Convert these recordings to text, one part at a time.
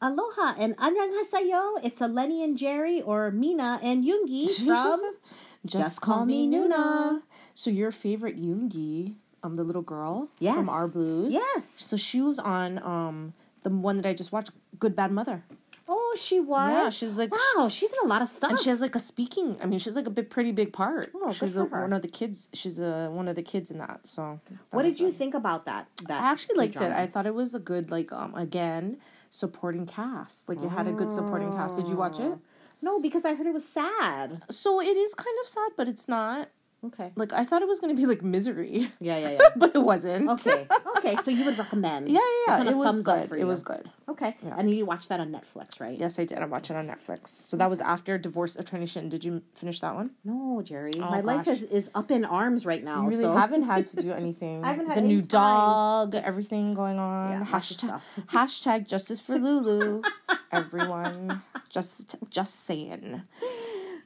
Aloha and annyeonghaseyo. It's a Lenny and Jerry or Mina and Yoongi from Just Call Me Nuna. So your favorite Yoongi, um, the little girl Yes. from Our Blues. Yes. So she was on um the one that I just watched, Good Bad Mother, Oh, she was. Yeah, she's like- wow. She's in a lot of stuff. and she has like a speaking. I mean, she's like a big, pretty big part. Oh, she's a, one of the kids. She's a one of the kids in that. So that what did you think about that? That I actually liked it. I thought it was a good like um again supporting cast. Like it had a good supporting cast. Did you watch it? Oh. no, because I heard it was sad. So it is kind of sad, but it's not. Okay. Like I thought it was gonna be like misery, Yeah, yeah, yeah. but it wasn't. okay. Okay. So you would recommend? Yeah, yeah, yeah. It was good. It was good. Okay. Yeah. And you watched that on Netflix, right? Yes, I did. I watched it on Netflix. So that was after Divorce Attorney Shin. Did you finish that one? No, Jerry. Oh, My life is, is up in arms right now. You really so haven't had to do anything. I haven't had the new time. dog, everything going on. Yeah, hashtag, hashtag justice for Lulu. Everyone, just just saying.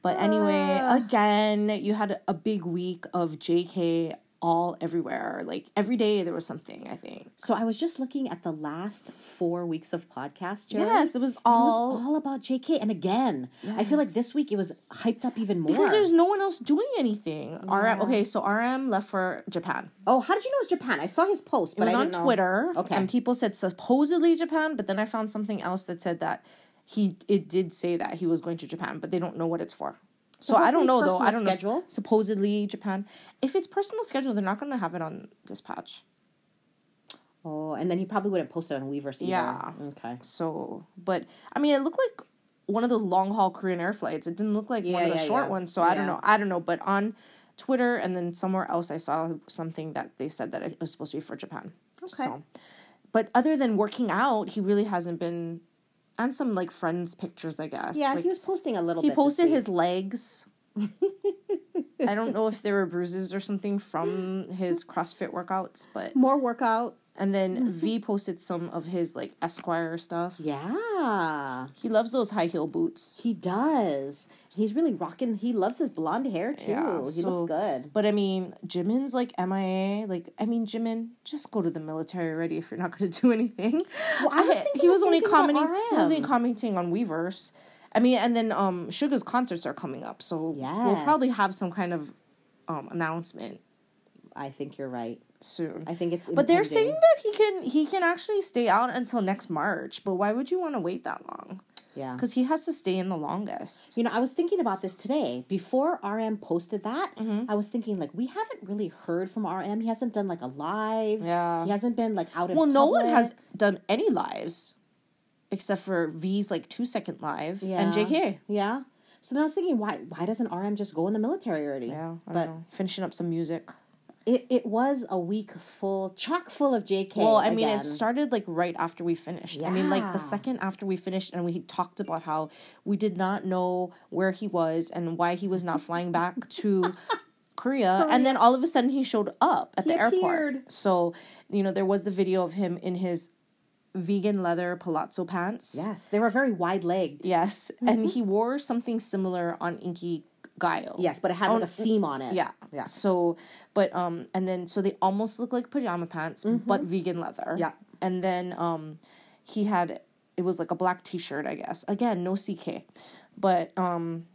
But anyway, Ah. again, you had a big week of JK all everywhere. Like every day there was something. I think. So I was just looking at the last four weeks of podcast, Jerry. Yes, it was all it was all about JK. And again, I feel like this week it was hyped up even more. because there's no one else doing anything. RM. Okay, so RM left for Japan. oh, how did you know it was Japan? I saw his post, It but was I on didn't know. Twitter. Okay. And people said supposedly Japan, but then I found something else that said that he it did say that he was going to Japan, but they don't know what it's for. So Well, I don't know though. I don't schedule. know. Supposedly Japan. If it's personal schedule, they're not going to have it on Dispatch. Oh, and then he probably wouldn't post it on Weverse either. Yeah. Okay. So, but I mean, it looked like one of those long haul Korean Air flights. It didn't look like one of the yeah, short yeah. ones. So I don't know. I don't know. But on Twitter and then somewhere else, I saw something that they said that it was supposed to be for Japan. Okay. So, but other than working out, he really hasn't been. And some like friends pictures, I guess. Yeah, Like, he was posting a little he posted his legs. I don't know if there were bruises or something from his CrossFit workouts, but more workout. and then V posted some of his like Esquire stuff. Yeah, He loves those high heel boots. he does. He's really rocking. He loves his blonde hair too. Yeah, he so- looks good. But I mean, Jimin's like MIA. Like, I mean, Jimin, just go to the military already if you're not going to do anything. Well, I was thinking he was only commenting. He was only commenting on Weverse. I mean, and then um Suga's concerts are coming up, so we'll probably have some kind of um announcement I think you're right. soon. I think it's. But they're saying that he can he can actually stay out until next March. But why would you want to wait that long? Yeah. Because he has to stay in the longest. You know, I was thinking about this today. Before RM posted that, Mm-hmm. I was thinking like we haven't really heard from RM. He hasn't done like a live. Yeah. He hasn't been like out in Well, no one has done any lives except for V's like two second live and JK. Yeah. So then I was thinking, why why doesn't RM just go in the military already? Yeah, but know. finishing up some music. It, it was a week full, chock full of JK. Well, I mean, again. it started like right after we finished. I mean, like the second after we finished, and we talked about how we did not know where he was and why he was not flying back to Korea. And then all of a sudden, he showed up at He the airport. So, you know, there was the video of him in his vegan leather palazzo pants. Yes, they were very wide legged. Yes, and mm-hmm. he wore something similar on Inky Gaio. Yes, but it had like a seam on it. Oh, Yeah. Yeah. So, but um, and then so they almost look like pajama pants, but vegan leather. Mm-hmm. Yeah. And then um, he had it was like a black T-shirt, I guess. Again, no CK, but um,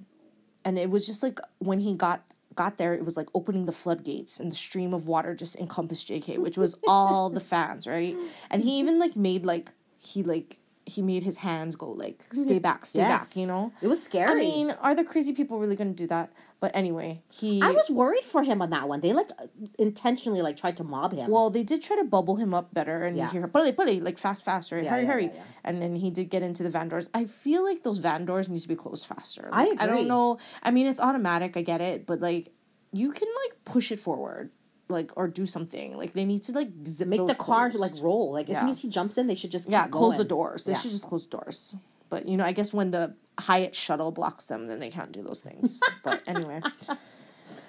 and it was just like when he got got there, it was like opening the floodgates and the stream of water just encompassed JK, which was all the fans, right? And he even like made like he like he made his hands go like stay back, stay Yes. back, you know. It was scary. I mean, are the crazy people really going to do that? But anyway, he. I was worried for him on that one. They like intentionally like tried to mob him. Well, they did try to bubble him up better, and Yeah. you hear "Pully, pully," like fast, fast, right? Yeah, hurry, yeah, hurry! yeah. And then he did get into the van doors. I feel like those van doors need to be closed faster. I Like, I agree. don't know. I mean, it's automatic. I get it, but like, you can like push it forward, like or do something. Like they need to like zip Make the car closed. like roll. Like as soon as he jumps in, they should just yeah, close the doors. They Yeah. should just close doors. But you know, I guess when the Hyatt shuttle blocks them, then they can't do those things. but anyway,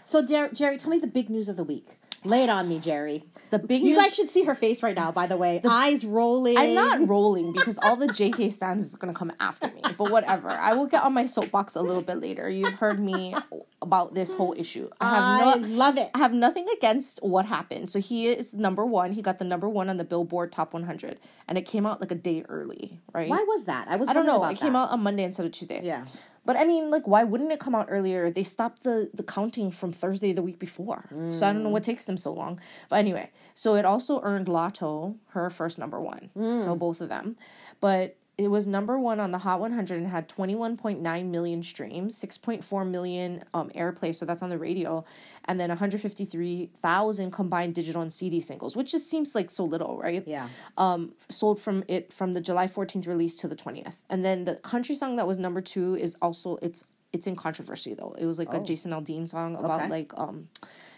So Jer- Jerry, tell me the big news of the week. Lay it on me, Jerry. the big You news- guys should see her face right now. By the way, eyes rolling. I'm not rolling because all the JK stands is gonna come after me. But whatever. I will get on my soapbox a little bit later. You've heard me about this whole issue. I I, have no love it. I have nothing against what happened. So he is number one. He got the number one on the Billboard Top 100, and it came out like a day early, right? Why was that? I was. I don't wondering know. About It came that. out on Monday instead of Tuesday. Yeah. But I mean, like, why wouldn't it come out earlier? They stopped the the counting from Thursday the week before, so I don't know what mm. takes them so long. But anyway, so it also earned Latto her first number one. So mm. both of them, but it was number one on the Hot 100 and had 21.9 million streams, 6.4 million um, airplay, so that's on the radio, and then 153,000 combined digital and CD singles, which just seems like so little, right? Yeah. um, sold from it from the July 14th release to the 20th. And then the country song that was number two is also it's it's in controversy though. It was like a Jason Aldean song about Okay. like um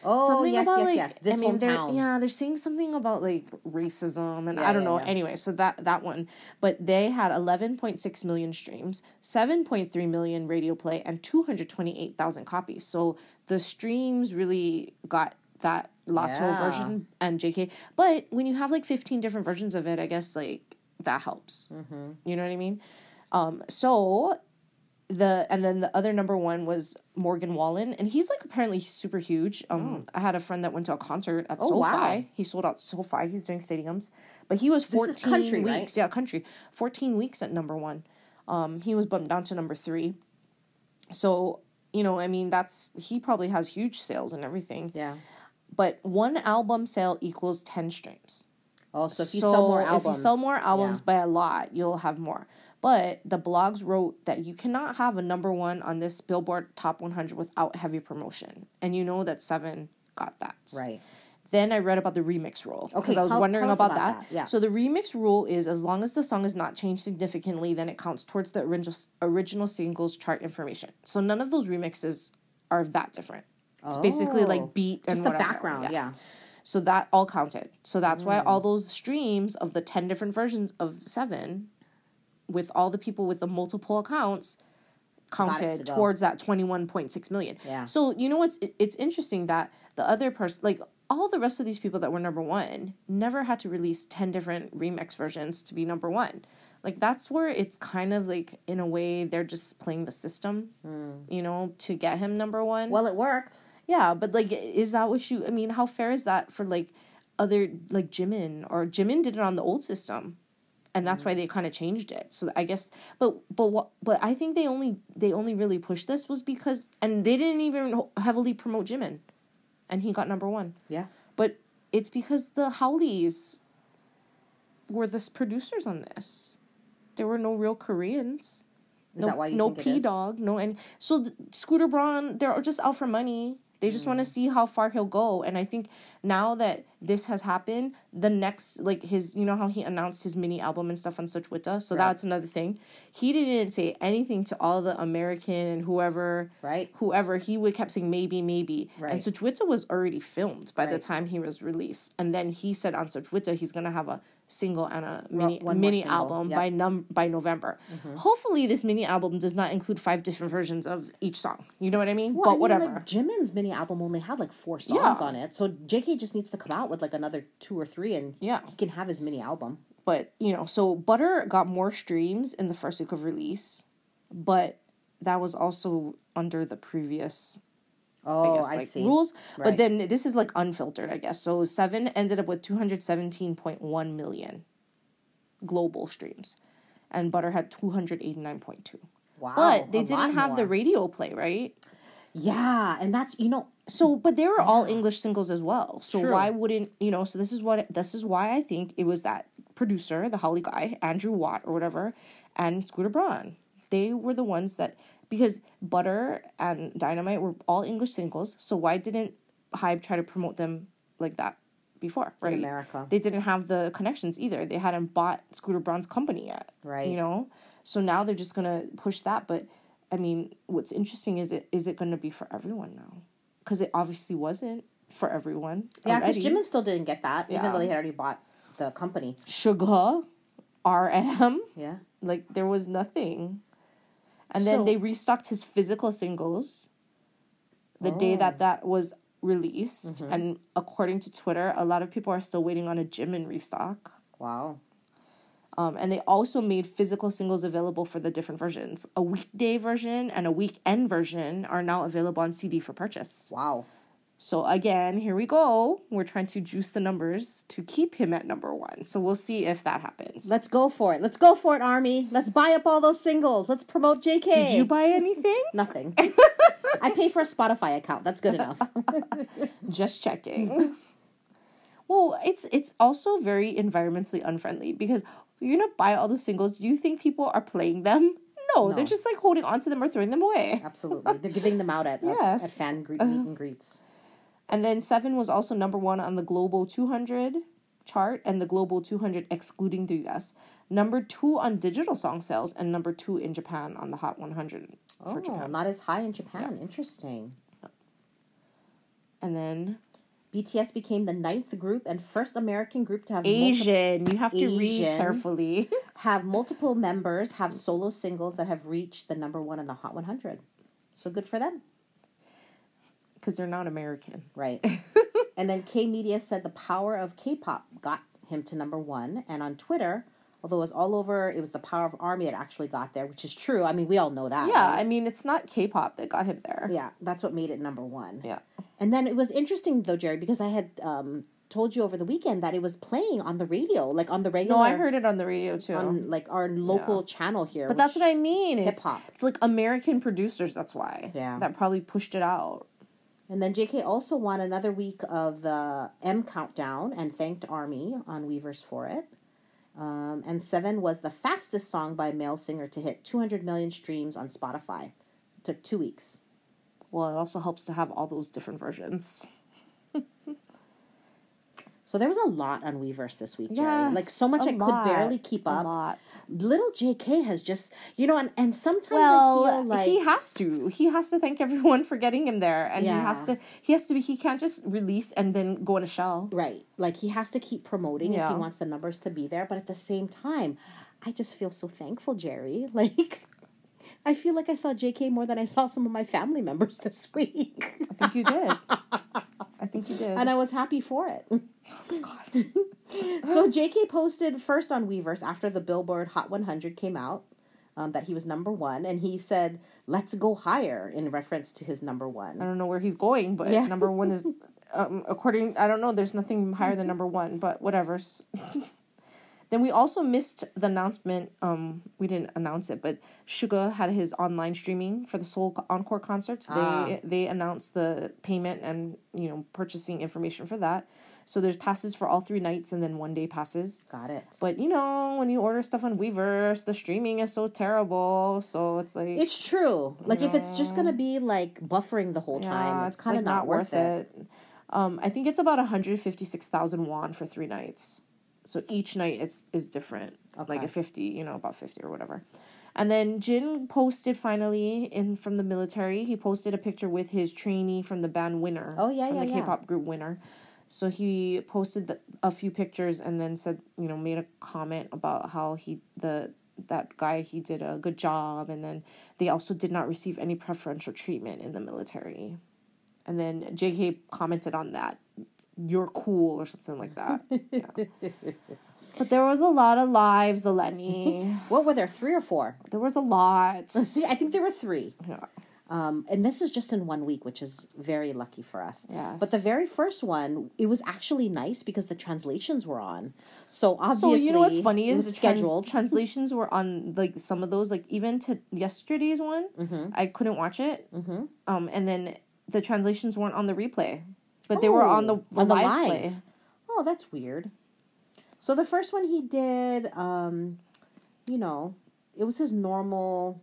Oh something yes, about yes, like yes. This I mean they're hometown. yeah they're saying something about like racism and Yeah, I don't yeah, know yeah. anyway so that that one but they had 11.6 million streams 7.3 million radio play and 228,000 copies so the streams really got that Yeah. version and JK but when you have like 15 different versions of it I guess like that helps Mm-hmm. you know what I mean um so the and then the other number one was Morgan Wallen, and he's like apparently super huge. Um, I had a friend that went to a concert at Oh, SoFi. wow. He sold out SoFi. He's doing stadiums, but he was fourteen country, weeks. right? Yeah, country. Fourteen weeks at number one. Um, he was bumped down to number three. So you know, I mean, that's he probably has huge sales and everything. Yeah. But one album sale equals ten streams. Oh, so if you sell more albums, If you sell more albums yeah. by a lot, you'll have more. But the blogs wrote that you cannot have a number one on this Billboard Top 100 without heavy promotion. And you know that Seven got that. right? Then I read about the remix rule Okay, because I was tell- wondering tell about, about that. that, yeah. So the remix rule is as long as the song is not changed significantly, then it counts towards the original original singles chart information. So none of those remixes are that different. It's basically Oh, like beat and Just the background, yeah. So that all counted. So that's why Mm. all those streams of the 10 different versions of 7 with all the people with the multiple accounts counted go. towards that 21.6 million. Yeah. So, you know what's it's interesting that the other person like all the rest of these people that were number 1 never had to release 10 different remix versions to be number 1. Like that's where it's kind of like in a way they're just playing the system, you know, to get him number 1. Hmm. Well, it worked. Yeah, but like, is that what you? I mean, how fair is that for like other like Jimin or Jimin did it on the old system, and that's why mm. they kind of changed it. So I guess, but but what? But I think they only they only really pushed this was because and they didn't even heavily promote Jimin, and he got number one. Yeah. But it's because the Howleys were the producers on this. There were no real Koreans. Is no, that why you no Pdogg, no and so Scooter Braun, they're just out for money. They just Mm. want to see how far he'll go, and I think now that this has happened, the next like his, you know how he announced his mini album and stuff on Suchwita, so Right. that's another thing. He didn't say anything to all the American and whoever, Right. whoever he would kept saying maybe, maybe, Right. and Suchwita was already filmed by the time he was released, and then he said on Suchwita he's gonna have a single and a mini mini album yep. by num by November. Mm-hmm. Hopefully, this mini album does not include five different versions of each song. You know what I mean? Well, but I mean, whatever. Like, Jimin's mini album only had like four songs Yeah. on it, so JK just needs to come out with like another two or three, and Yeah. he can have his mini album. but you know, so Butter got more streams in the first week of release, but that was also under the previous Oh, I guess I like see. rules. Right. But then this is like unfiltered, I guess. So seven ended up with two hundred seventeen point one million global streams, and Butter had two hundred eighty nine point two. Wow, But they didn't have the radio play, right? Yeah, and that's you know So, but they were all English singles as well. So True. why wouldn't you know? So this is what this is why I think it was that producer, the Holly guy, Andrew Watt or whatever, and Scooter Braun. They were the ones that because Butter and Dynamite were all English singles. So why didn't HYBE try to promote them like that before? Right, America. They didn't have the connections either. They hadn't bought Scooter Braun's company yet. Right. You know, so now they're just gonna push that. But I mean, what's interesting is it is it gonna be for everyone now? Because it obviously wasn't for everyone. yeah, because. Jimin still didn't get that, even though they had already bought the company. Suga, RM, Yeah, like there was nothing. And then So- they restocked his physical singles the day Oh. that that was released. Mm-hmm. And according to Twitter, a lot of people are still waiting on a Jimin restock. wow. Um, and they also made physical singles available for the different versions. A weekday version and a weekend version are now available on CD for purchase. Wow. So again, here we go. We're trying to juice the numbers to keep him at number one. So we'll see if that happens. Let's go for it. Let's go for it, Army. Let's buy up all those singles. Let's promote JK. Did you buy anything? Nothing. I pay for a Spotify account. That's good enough. Just checking. well, it's it's also very environmentally unfriendly because you're gonna buy all the singles. Do you think people are playing them? No, they're just like holding on to them or throwing them away. Absolutely. They're giving them out at, at- at, Yes. fan gre- meet and greets. And then Seven was also number one on the Global 200 chart and the Global 200 excluding the US. Number two on digital song sales and number two in Japan on the Hot 100 for Oh, Japan. not as high in Japan. Interesting. And then BTS became the ninth group and first American group to have Asian. You have to read carefully. have multiple members have solo singles that have reached the number one in the Hot 100. So good for them, Because they're not American. right? and then K Media said the power of K-pop got him to number one, and on Twitter. Although it was all over, it was the power of Army that actually got there, which is true. I mean, we all know that. Yeah, right? I mean, it's not K pop that got him there. Yeah, that's what made it number one. Yeah. And then it was interesting though, Jerry, because I had um, told you over the weekend that it was playing on the radio, like on the regular, No, I heard it on the radio too. on like our local channel here. but that's what I mean. Hip-hop. it's like American producers, that's why. Yeah. That probably pushed it out. And then JK also won another week of the M Countdown and thanked Army on Weverse for it. Um, and Seven was the fastest song by a male singer to hit 200 million streams on Spotify. It took two weeks. Well, it also helps to have all those different versions. So there was a lot on Weverse this week, Jerry. Yes, like so much a I could barely keep a up. lot. Little JK has just, you know, and, and sometimes I feel like he has to. He has to thank everyone for getting him there, and he has to. He has to be. He can't just release and then go in a shell. Right. Like he has to keep promoting if he wants the numbers to be there. But at the same time, I just feel so thankful, Jerry. Like I feel like I saw JK more than I saw some of my family members this week. I think you did. I think you did. and I was happy for it. Oh my god. so JK posted first on Weverse after the Billboard Hot 100 came out um, that he was number one. And he said, let's go higher in reference to his number one. I don't know where he's going, but Yeah. number one is, um, according, I don't know, there's nothing higher than number one, but whatever. then we also missed the announcement. Um, we didn't announce it, but Suga had his online streaming for the Seoul Encore concerts. They Ah. they announced the payment and you know purchasing information for that. So there's passes for all three nights and then one day passes. Got it. But you know, when you order stuff on Weverse, the streaming is so terrible. So it's like It's true. Like if it's just gonna be like buffering the whole time, it's, kind of like, not, worth it. Um, I think it's about 156,000 won for three nights. So each night it's is different. Like a 50, you know, about 50 or whatever. And then Jin posted finally in from the military. He posted a picture with his trainee from the band Winner. Oh, yeah, from yeah, the yeah. K-pop group Winner. So he posted the, a few pictures and then said, you know, made a comment about how he the that guy he did a good job and then they also did not receive any preferential treatment in the military. And then JK commented on that. You're cool or something like that. Yeah. But there was a lot of lives, Eleni. What were there? Three or four? There was a lot. I think there were three. Yeah. Um, and this is just in one week, which is very lucky for us. Yes. But the very first one, it was actually nice because the translations were on. So obviously, So you know what's funny is the trans- translations were on like some of those like even to yesterday's one Mm-hmm. I couldn't watch it um and then the translations weren't on the replay but they were on the, Oh, the, on the live, live. play Oh, that's weird. So the first one he did, um, you know, it was his normal,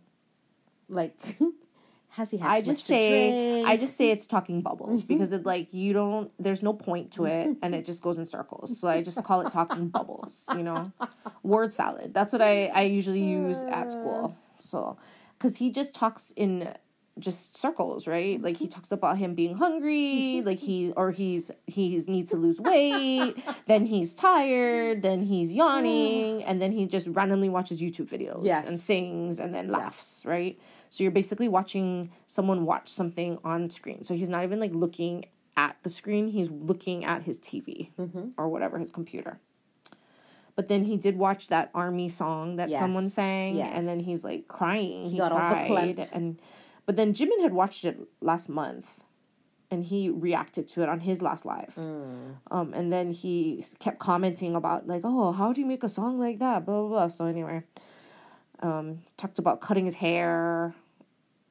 like, has he had? I just say drink? I just say it's talking bubbles because it like you don't there's no point to it and it just goes in circles so I just call it talking bubbles you know word salad that's what I I usually use at school so because he just talks in just circles right? Like he mm-hmm. talks about him being hungry mm-hmm. like he or he's he's needs to lose weight then he's tired then he's yawning and then he just randomly watches youtube videos Yes. and sings and then laughs right? So you're basically watching someone watch something on screen. So he's not even like looking at the screen he's looking at his tv mm-hmm. or whatever his computer. But then he did watch that army song that Yes. someone sang, and then he's like crying. He, got all cried, verklempt. and but then Jimin had watched it last month, and he reacted to it on his last live. Mm. Um, and then he kept commenting about like, oh, how do you make a song like that? Blah blah blah. So anyway, um, talked about cutting his hair.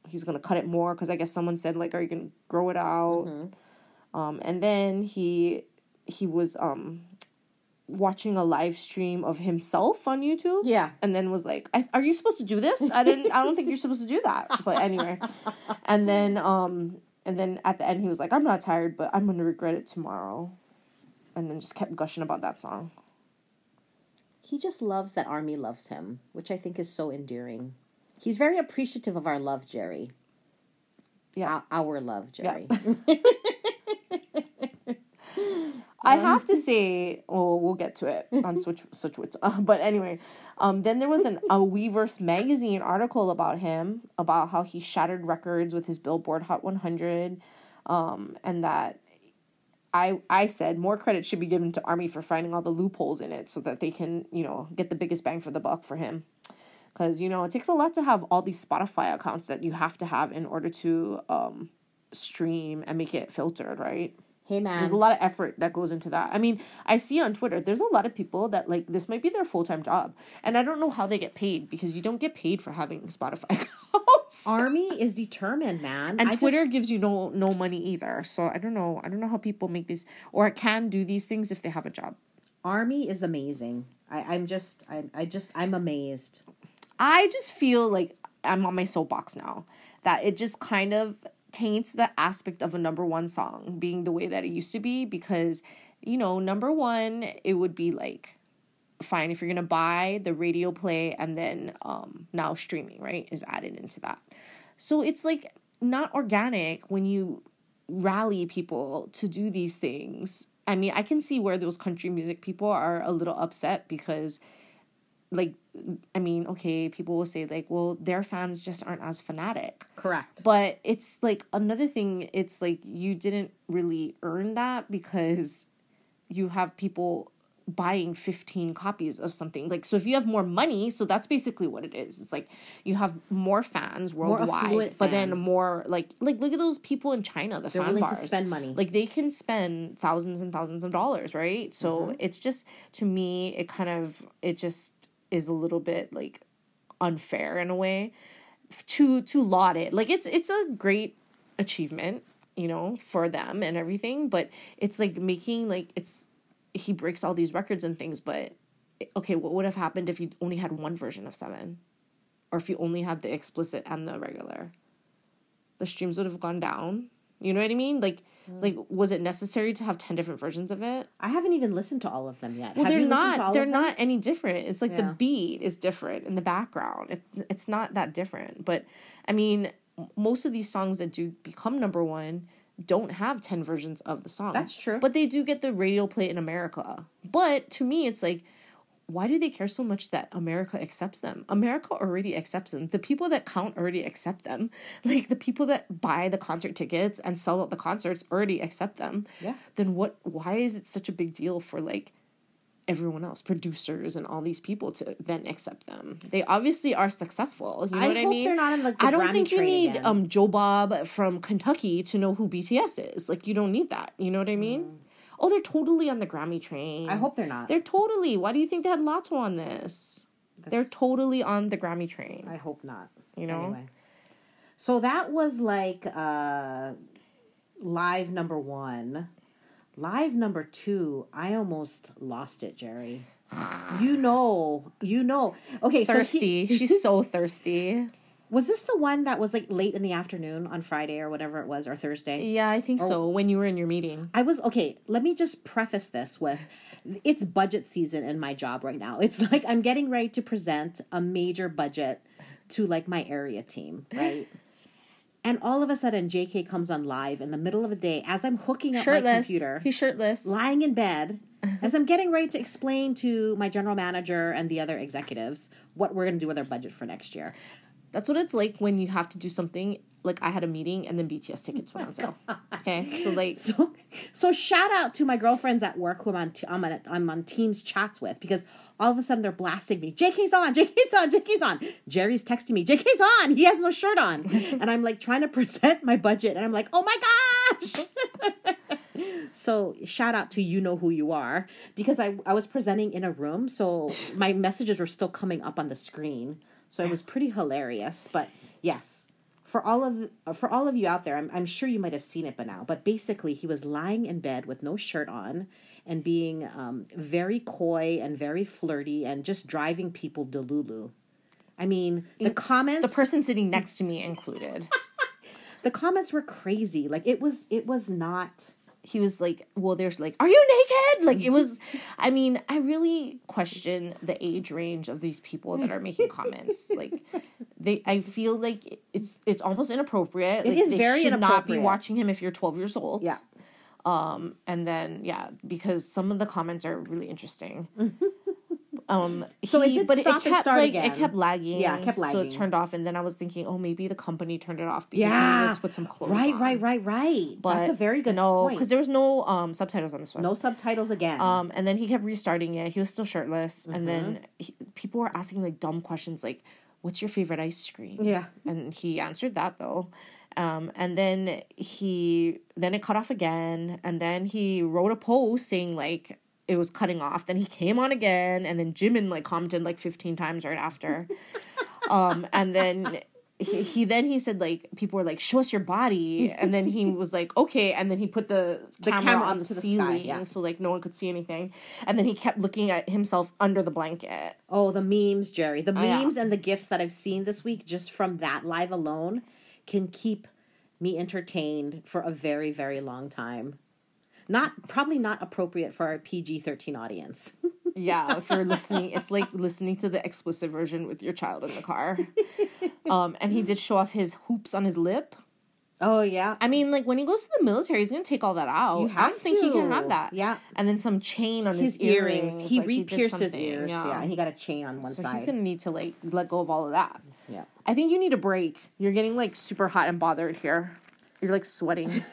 He's gonna cut it more because I guess someone said like, are you gonna grow it out? Mm-hmm. Um, and then he he was um watching a live stream of himself on YouTube. Yeah. And then was like, I, "Are you supposed to do this? I didn't. I don't think you're supposed to do that." But anyway, and then um and then at the end he was like, "I'm not tired, but I'm gonna regret it tomorrow," and then just kept gushing about that song. He just loves that Army loves him, which I think is so endearing. He's very appreciative of our love, Jerry. Yeah. Our, our love, Jerry. I have to say, well, we'll get to it on such Switch. Uh, but anyway, um, then there was an a Weverse magazine article about him about how he shattered records with his Billboard Hot 100, um, and that I I said more credit should be given to Army for finding all the loopholes in it so that they can you know get the biggest bang for the buck for him. Because you know it takes a lot to have all these Spotify accounts that you have to have in order to um, stream and make it filtered, right? Hey, man. There's a lot of effort that goes into that. I mean, I see on Twitter, there's a lot of people that like this might be their full time job, and I don't know how they get paid because you don't get paid for having Spotify accounts. Army is determined, man. and I Twitter just- gives you no no money either. So I don't know. I don't know how people make these or can do these things if they have a job. Army is amazing. I, I'm just, I, I just, I'm amazed. I just feel like I'm on my soapbox now. That it just kind of taints the aspect of a number one song being the way that it used to be because, you know, number one, it would be like fine if you're gonna buy the radio play and then um now streaming, right, is added into that. So it's like not organic when you rally people to do these things. I mean, I can see where those country music people are a little upset because like I mean, okay, people will say like, well, their fans just aren't as fanatic. Correct. But it's like another thing, it's like you didn't really earn that because you have people buying 15 copies of something. Like so if you have more money, so that's basically what it is. It's like you have more fans worldwide, affluent but then more like like look at those people in China, the They're fan willing to spend money. Like they can spend thousands and thousands of dollars, right? So Mm-hmm. it's just to me it kind of it just is a little bit like unfair in a way to to laud it. Like it's it's a great achievement, you know, for them and everything, but it's like making like it's he breaks all these records and things, but okay, what would have happened if you only had one version of 7? Or if you only had the explicit and the regular? The streams would have gone down. You know what I mean? Like mm. like was it necessary to have 10 different versions of it? I haven't even listened to all of them yet. Well, Have they're you listened to not. They're not any different. It's like the beat is different in the background. It, it's not that different. But I mean, most of these songs that do become number one don't have ten versions of the song. That's true. But they do get the radio play in America. But to me, it's like. Why do they care so much that America accepts them? America already accepts them. The people that count already accept them. Like the people that buy the concert tickets and sell out the concerts already accept them. Yeah. then what why is it such a big deal for like everyone else producers and all these people to then accept them? They obviously are successful. You know I what i mean? they're not in, like, the i don't Grammy think you need um joe bob from kentucky to know who bts is. Like you don't need that. You know what i mean oh they're totally on the grammy train. I hope they're not. they're totally why do you think they had Latto on this they're totally on the grammy train I hope not. you know Anyway. So that was like uh live number one. Live number two, I almost lost it, Jerry. You know, you know. Okay, thirsty so he- she's so thirsty was this the one that was like late in the afternoon on Friday or whatever it was or Thursday? yeah i think so when you were in your meeting I was okay. Let me just preface this with it's budget season in my job right now. It's like I'm getting ready to present a major budget to like my area team, right? And all of a sudden, JK comes on live in the middle of the day as I'm hooking up my computer, he's shirtless lying in bed, as I'm getting ready to explain to my general manager and the other executives what we're going to do with our budget for next year. That's what it's like when you have to do something. Like I had a meeting and then BTS tickets went on sale. Oh okay, so like So, so shout out to my girlfriends at work who I'm on, t- I'm on, I'm on Teams chats with because all of a sudden they're blasting me. JK's on, JK's on, JK's on. Jerry's texting me, JK's on. He has no shirt on, and I'm like trying to present my budget, and I'm like, oh my gosh. so shout out to you know who you are because I I was presenting in a room, so my messages were still coming up on the screen, so it was pretty hilarious. But yes, for all of for all of you out there, I'm I'm sure you might have seen it by now. But basically, he was lying in bed with no shirt on and being um, very coy and very flirty and just driving people delulu. I mean, the comments the person sitting next to me included. the comments were crazy. Like it was it was not he was like, well, there's like, are you naked? Like it was, I mean, I really question the age range of these people that are making comments. Like they, I feel like it's it's almost inappropriate. It like, is they very should not be watching him if you're 12 years old. yeah. Um, and then yeah, because some of the comments are really interesting. Um, So it he- did but stop it and kept start like again. it kept lagging. Yeah, it kept So it turned off, and then I was thinking, oh, maybe the company turned it off because Yeah. let's put some clothes Right, on. right, right, right. But That's a very good no, because there was no um subtitles on this one. no subtitles again. Um, and then he kept restarting it. He was still shirtless, and then Mm-hmm. he, people were asking like dumb questions, like, "What's your favorite ice cream?" yeah. and he answered that though. Um, and then he then it cut off again, and then he wrote a post saying like it was cutting off. Then he came on again, and then Jimin like commented like fifteen times right after. um, and then. He, he then he said like people were like show us your body and then he was like okay and then he put the, The camera, camera on the to the sky, ceiling yeah. so like no one could see anything and then he kept looking at himself under the blanket Oh, the memes, Jerry. The memes and the gifts that I've seen this week just from that live alone can keep me entertained for a very, very long time. Not probably not appropriate for our PG thirteen audience. Yeah, if you're listening, it's like listening to the explicit version with your child in the car. Um, and he did show off his hoops on his lip. Oh yeah. I mean, like when he goes to the military, he's gonna take all that out. I don't think he can have that. Yeah. And then some chain on his, His earrings. earrings. He like, re-pierced his something, ears. Yeah. and he got a chain on one so side. he's gonna need to like let go of all of that. Yeah. I think you need a break. You're getting like super hot and bothered here. You're like sweating.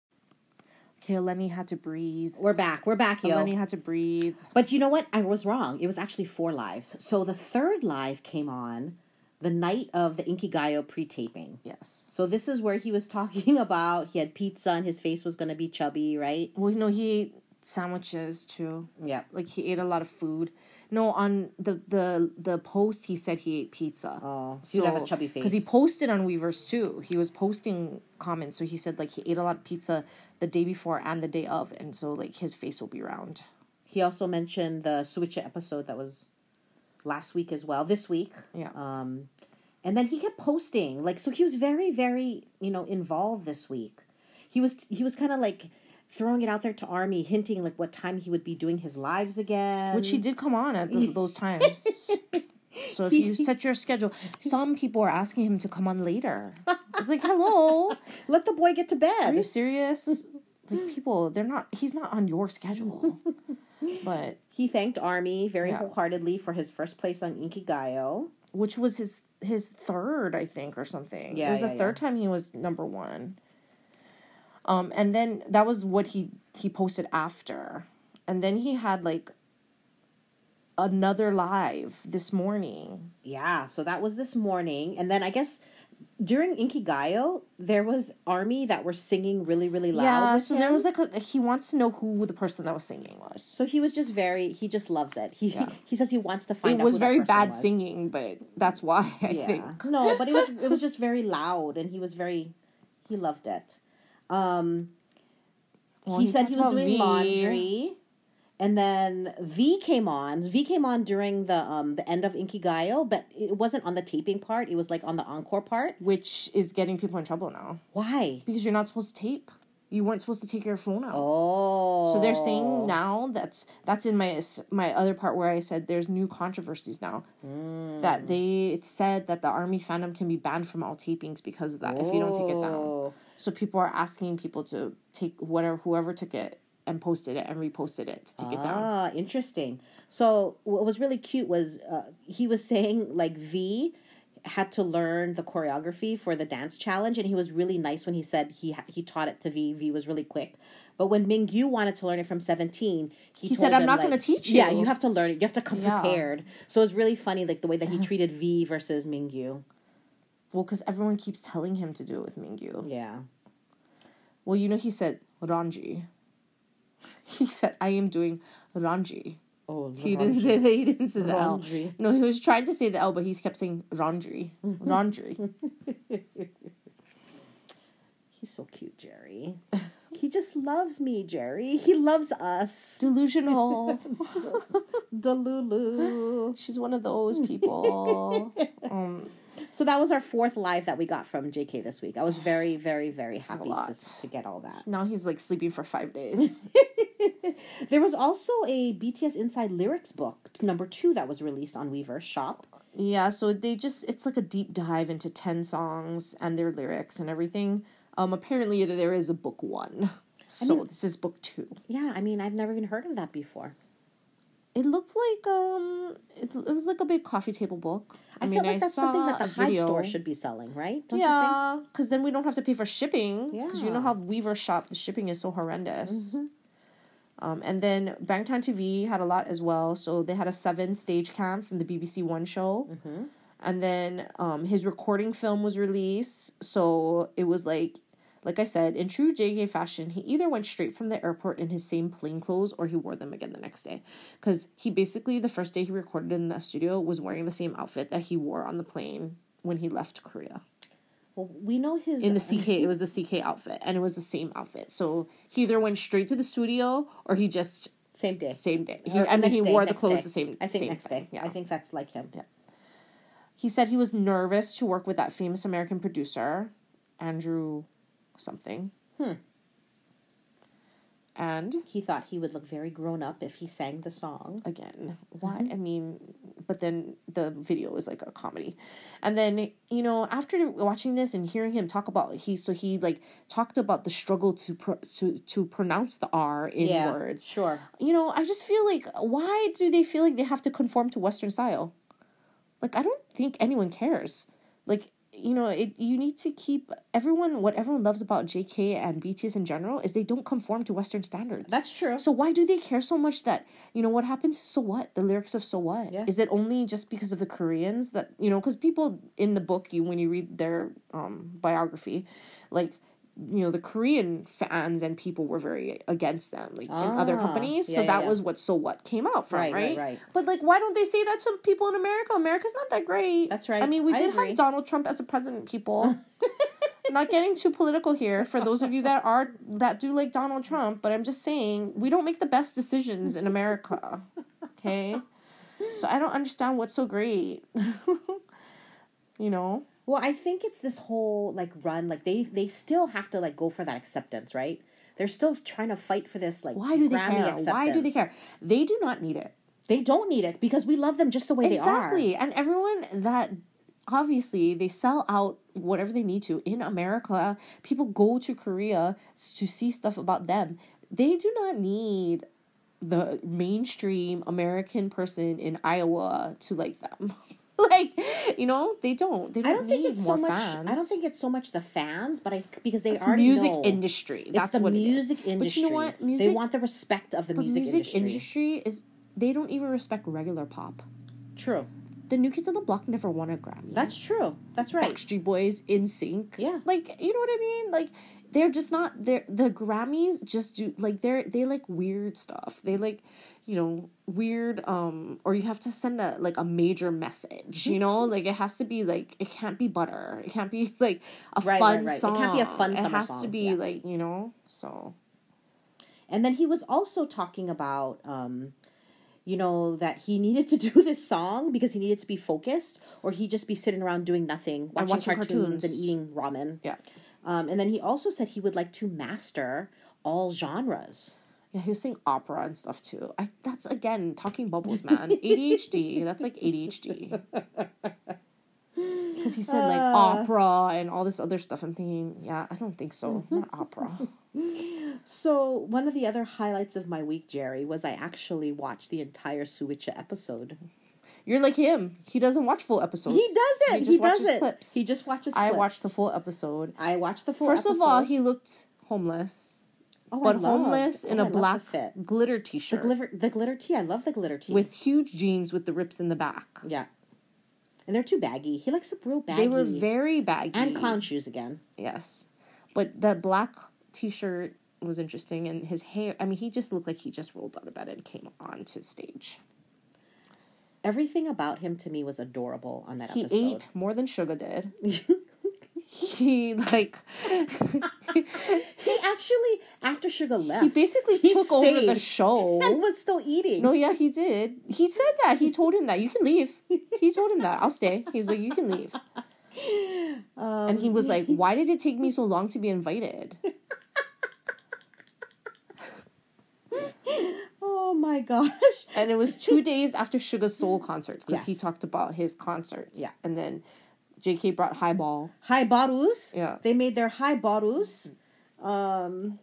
Okay, Lenny had to breathe. We're back. We're back, yo. Lenny had to breathe. But you know what? I was wrong. It was actually four lives. So the third live came on the night of the Inkigayo pre-taping. Yes. So this is where he was talking about he had pizza and his face was going to be chubby, right? Well, you know, he ate sandwiches too. Yeah. Like he ate a lot of food. No, on the the the post he said he ate pizza. Oh, so he'd have a chubby face. Because he posted on Weverse too. He was posting comments, so he said like he ate a lot of pizza the day before and the day of, and so like his face will be round. He also mentioned the Suchwita episode that was last week as well, this week. Yeah. Um, and then he kept posting like so he was very very you know involved this week. He was he was kind of like throwing it out there to Army, hinting like what time he would be doing his lives again. Which he did come on at th- those times. So if you set your schedule, some people are asking him to come on later. It's like, hello, let the boy get to bed. are you serious? Like people, they're not. He's not on your schedule. But He thanked Army very Yeah. wholeheartedly for his first place on Inkigayo. which was his his third, I think, or something. Yeah, it was yeah, the third time he was number one. Um, and then that was what he he posted after, and then he had like another live this morning. Yeah, so that was this morning. And then I guess during Inkigayo, there was Army that were singing really, really loud. yeah, so him. there was like a, he wants to know who the person that was singing was. So he was just very. He just loves it. He Yeah. he says he wants to find. It was very bad was. singing, but that's why I Yeah. think. No, but it was it was just very loud, and he was very. He loved it. Um, Well, he, he said he was doing V. laundry, And then V came on. V came on during the um the end of Inkigayo, but it wasn't on the taping part. It was like on the encore part. which is getting people in trouble now Why? because you're not supposed to tape. You weren't supposed to take your phone out. Oh. So they're saying now that's that's in my my other part where I said there's new controversies now that they said that the army fandom can be banned from all tapings because of that if you don't take it down. So people are asking people to take whatever whoever took it and posted it and reposted it to take it down. Ah, interesting. So what was really cute was uh, he was saying like V had to learn the choreography for the dance challenge, and he was really nice when he said he ha- he taught it to V. V was really quick. But when Mingyu wanted to learn it from seventeen, he, He said, "I'm him, not like, gonna teach you. Yeah, you." have to learn it. You have to come Yeah. prepared. So it was really funny, like the way that he treated V versus Mingyu. Well, because everyone keeps telling him to do it with Mingyu. Yeah. Well, you know he said Ranji. He said I am doing Ranji. Oh, He didn't say that. He didn't say the L. No, he was trying to say the L, but he kept saying Ranji. Ranji. He's so cute, Jerry. he just loves me, Jerry. He loves us. Delusional. Delulu. She's one of those people. Um, So that was our fourth live that we got from JK this week. I was very, very, very happy to, to get all that. now he's like sleeping for five days. There was also a BTS Inside Lyrics book, number two, that was released on Weverse shop. yeah, so they just it's like a deep dive into ten songs and their lyrics and everything. Um, apparently there is a book one, so this is book two. Yeah, I mean, I've never even heard of that before. It looked like um, it, it was like a big coffee table book. I, mean, feel like that's something that the video. store should be selling, right? Don't you think? yeah, because then we don't have to pay for shipping. Yeah, Because you know how Weverse shop the shipping is so horrendous. Mm-hmm. Um, and then Bangtan TV had a lot as well. So they had a seven stage cam from the BBC One show. Mm-hmm. And then um, his recording film was released. So it was like, like I said, in true JK fashion, he either went straight from the airport in his same plain clothes or he wore them again the next day. Because he basically, the first day he recorded in the studio, was wearing the same outfit that he wore on the plane when he left Korea. Well, we know his. In the CK, it was the CK outfit, and it was the same outfit. So he either went straight to the studio or he just Same day. same day. He, I mean, he day, wore the clothes day. the same. I think same next thing, day. Yeah. I think that's like him. He said he was nervous to work with that famous American producer, Andrew something. Hmm. And He thought he would look very grown up if he sang the song. again, why? Mm-hmm. I mean, but then the video is like a comedy. And then, you know, after watching this and hearing him talk about he so he like talked about the struggle to pro, to to pronounce the R in yeah, words. Sure. You know, I just feel like why do they feel like they have to conform to western style? Like I don't think anyone cares. Like you know, it you need to keep everyone what everyone loves about JK and BTS in general is they don't conform to western standards. That's true. So why do they care so much that you know what happened to So What? The lyrics of So What? Yeah. Is it only just because of the Koreans that you know? Because people in the book, you when you read their um biography, like you know the Korean fans and people were very against them, like in other Ah, companies. yeah, so yeah, that yeah. was what So What came out from, Right, right? right, right. But like, why don't they say that to people in America? America's not that great. That's right. I mean, we I did agree. have Donald Trump as a president. People. not getting too political here for those of you that are that do like Donald Trump, but I'm just saying we don't make the best decisions in America. Okay? So I don't understand what's so great. you know? Well, I think it's this whole like run. Like they they still have to like go for that acceptance, right? They're still trying to fight for this like Why do they Grammy care? Why do they care? They do not need it. They don't need it because we love them just the way Exactly. They are. Exactly. And everyone that obviously they sell out whatever they need to in America. People go to Korea to see stuff about them. They do not need the mainstream American person in Iowa to like them. like, you know, they don't. They don't. I don't think it's more so much. fans. I don't think it's so much the fans, but I because they it's already music know. industry. It's That's the what music it is. industry. But you know what? Music. they want the respect of the music, music industry. industry is they don't even respect regular pop. True. The New Kids on the Block never won a Grammy. That's true. That's right. Backstreet Boys NSYNC. Yeah. Like, you know what I mean? Like they're just not they're the Grammys just do like they're they like weird stuff. They like, you know, weird um or you have to send a like a major message, you know? Mm-hmm. Like it has to be like it can't be butter. It can't be like a Right, right, fun right. It song. can't be a fun It has to be yeah. like, you know, so And then he was also talking about, um, you know, that he needed to do this song because he needed to be focused, or he'd just be sitting around doing nothing, watching, watching cartoons, cartoons. and eating ramen. Yeah. Um, and then he also said he would like to master all genres. Yeah, he was saying opera and stuff too. I that's again talking bubbles, man. ADHD. That's like ADHD. Because he said like opera and all this other stuff. I'm thinking, yeah, I don't think so. Not opera. So one of the other highlights of my week, Jerry, was I actually watched the entire Suchwita episode. You're like him. He doesn't watch full episodes. He doesn't. He, watches doesn't. Clips. He just watches. I watched the full episode. I watched the full. First episode. of all, he looked homeless, oh, I but homeless in oh, a I black fit. glitter t-shirt glitter, the glitter tee. I love the glitter tee. with huge jeans with the rips in the back. yeah, and they're too baggy. He likes the real baggy. They were very baggy and clown shoes again. Yes, but that black t-shirt was interesting, and his hair. I mean, he just looked like he just rolled out of bed and came onto stage. Everything about him to me was adorable on that He episode. He ate more than Suga did. he like He actually, after Suga left, he basically he took over the show. and was still eating. No, yeah, he did. He said that. He told him that you can leave. He told him that I'll stay. He's like, you can leave. Um, and he was like, why did it take me so long to be invited? Oh my gosh. And it was two days after Suga's Seoul concerts because he talked about his concerts. Yeah. And then JK brought Highball. High barus. Yeah. They made their high barus. Um,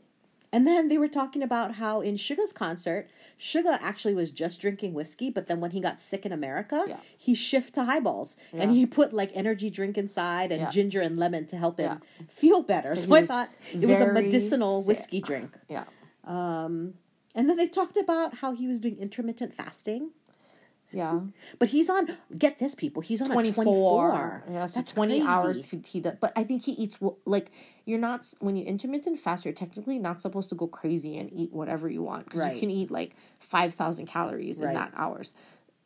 and then they were talking about how in Suga's concert, Suga actually was just drinking whiskey, but then when he got sick in America, Yeah. he shifted to highballs and he put like energy drink inside and Yeah. ginger and lemon to help him Yeah. feel better. So So, I thought it was a medicinal sick. whiskey drink. Yeah. And then they talked about how he was doing intermittent fasting. Yeah. But he's on, get this, people, he's on 24. a 24. Yeah, so That's 20 crazy. hours he, he does. But I think he eats, like, you're not, when you intermittent fast, you're technically not supposed to go crazy and eat whatever you want. Because Right. you can eat, like, 5,000 calories in Right. that hours.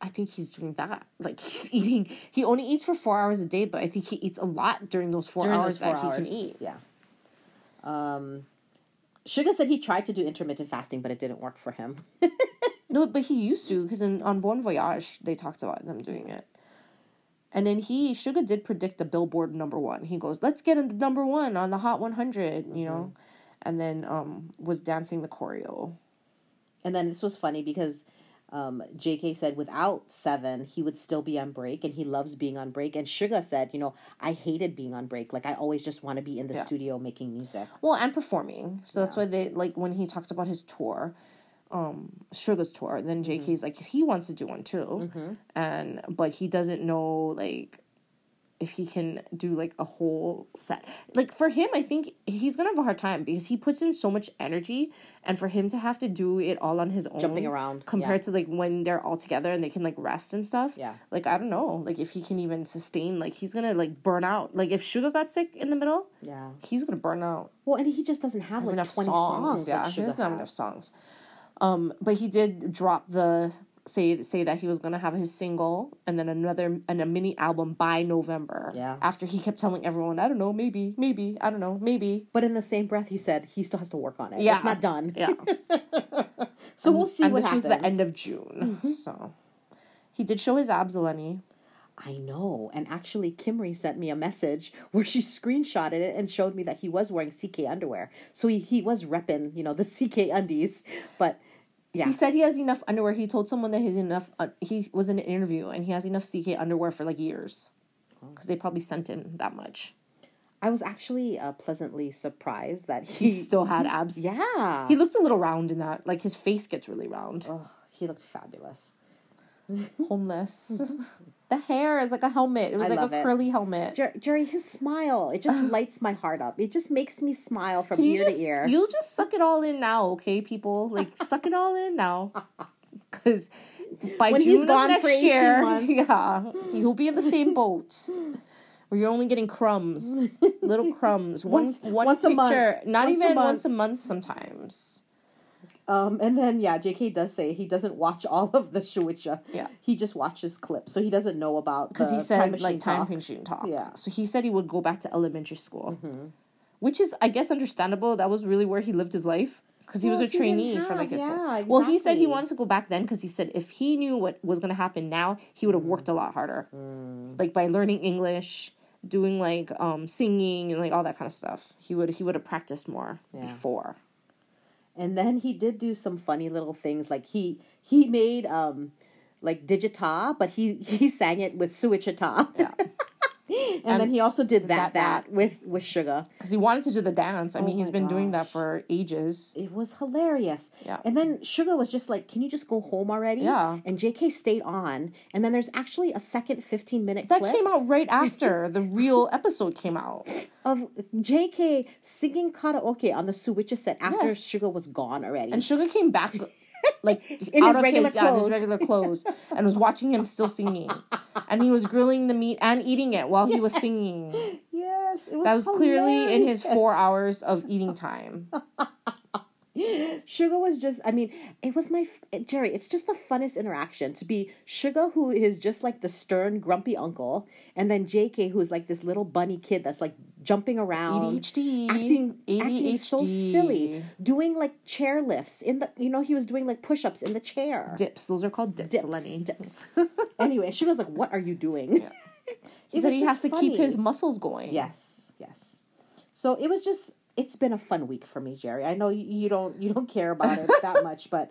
I think he's doing that. Like, he's eating, he only eats for four hours a day, but I think he eats a lot during those four during hours those four that hours. he can eat. Yeah. Um, Suga said he tried to do intermittent fasting, but it didn't work for him. No, but he used to because on Bon Voyage they talked about them doing it. And then he Suga did predict a Billboard number one. He goes, "Let's get a number one on the Hot 100," you know, and then um was dancing the choreo. and then this was funny because um, JK said without Seven, he would still be on break, and he loves being on break. And Suga said, you know, I hated being on break. Like I always just want to be in the Yeah. studio making music. Well, and performing. So that's why they like when he talked about his tour, um, Suga's tour. Then JK's like he wants to do one too, and but he doesn't know like if he can do like a whole set. Like for him, I think he's gonna have a hard time because he puts in so much energy, and for him to have to do it all on his own, Jumping around, compared yeah. to like when they're all together and they can like rest and stuff. Yeah. Like I don't know, like if he can even sustain, like he's gonna like burn out. Like if Suga got sick in the middle, Yeah. he's gonna burn out Well, and he just doesn't have like enough twenty songs. songs. yeah, like he doesn't have enough songs. Um, but he did drop the say say that he was gonna have his single and then another and a mini album by November. Yeah. After he kept telling everyone, I don't know, maybe, maybe, I don't know, maybe. But in the same breath, he said he still has to work on it. Yeah. It's not done. Yeah. So we'll see and what this happens. was the end of June. Mm-hmm. So he did show his abs, Eleni. I know. And actually, Kimry sent me a message where she screenshotted it and showed me that he was wearing CK underwear. So he, he was repping, you know, the CK undies. But yeah. He said he has enough underwear. He told someone that he's enough. Uh, he was in an interview and he has enough CK underwear for like years, because they probably sent him that much. I was actually uh, pleasantly surprised that he, He still had abs. Yeah. He looked a little round in that. Like his face gets really round. oh, he looked fabulous. Homeless. the hair is like a helmet. It was I like a it. curly helmet. Jer- Jerry, his smile, it just lights my heart up. It just makes me smile from ear just, to ear. You'll just suck it all in now, okay, people? Like suck it all in now. Because by When June he's gone next for 18 year, months. yeah, you'll be in the same boat. Where you're only getting crumbs, little crumbs, one Once- one once a picture, month. not Once a even month. once a month sometimes. Um, and then yeah, JK does say he doesn't watch all of the Suchwita. Yeah. He just watches clips, so he doesn't know about because the he said time machine like time talk. machine talk. Yeah. Mm-hmm. So he said he would go back to elementary school, which is I guess understandable. That was really where he lived his life. because he was a he trainee for like his whole- yeah, well he said he wanted to go back then because he said if he knew what was going to happen now he would have worked a lot harder like by learning english doing like um singing and like all that kind of stuff he would he would have practiced more Yeah. before And then he did do some funny little things, like he he made um like Daechwita, but he he sang it with Suchwita. Yeah. and, then he also did that that, that, with with Suga. because he wanted to do the dance i mean oh he's been doing that for ages It was hilarious. Yeah. And then Suga was just like, "Can you just go home already?" Yeah. And JK stayed on. And then there's actually a second 15 minute that came out right after the real episode came out of JK singing karaoke on the Suchwita set after Yes. Suga was gone already. and Suga came back like In out his of regular his, yeah, his clothes. regular clothes and was watching him still singing. And he was grilling the meat and eating it while he was singing. Yes, it was that was clearly in his four hours of eating time Suga was just, I mean, it was my, Jerry, it's just the funnest interaction to be Suga, who is just like the stern, grumpy uncle, and then JK, who's like this little bunny kid that's like jumping around. ADHD. Acting, acting so silly, doing like chair lifts in the, you know, he was doing like push ups in the chair. dips those are called dips, Dips, Lenny. dips. anyway, Suga's like, what are you doing? he said he has to keep his muscles going Yes, yes. So it was just it's been a fun week for me, Jerry. I know you, don't you don't care about it that much, but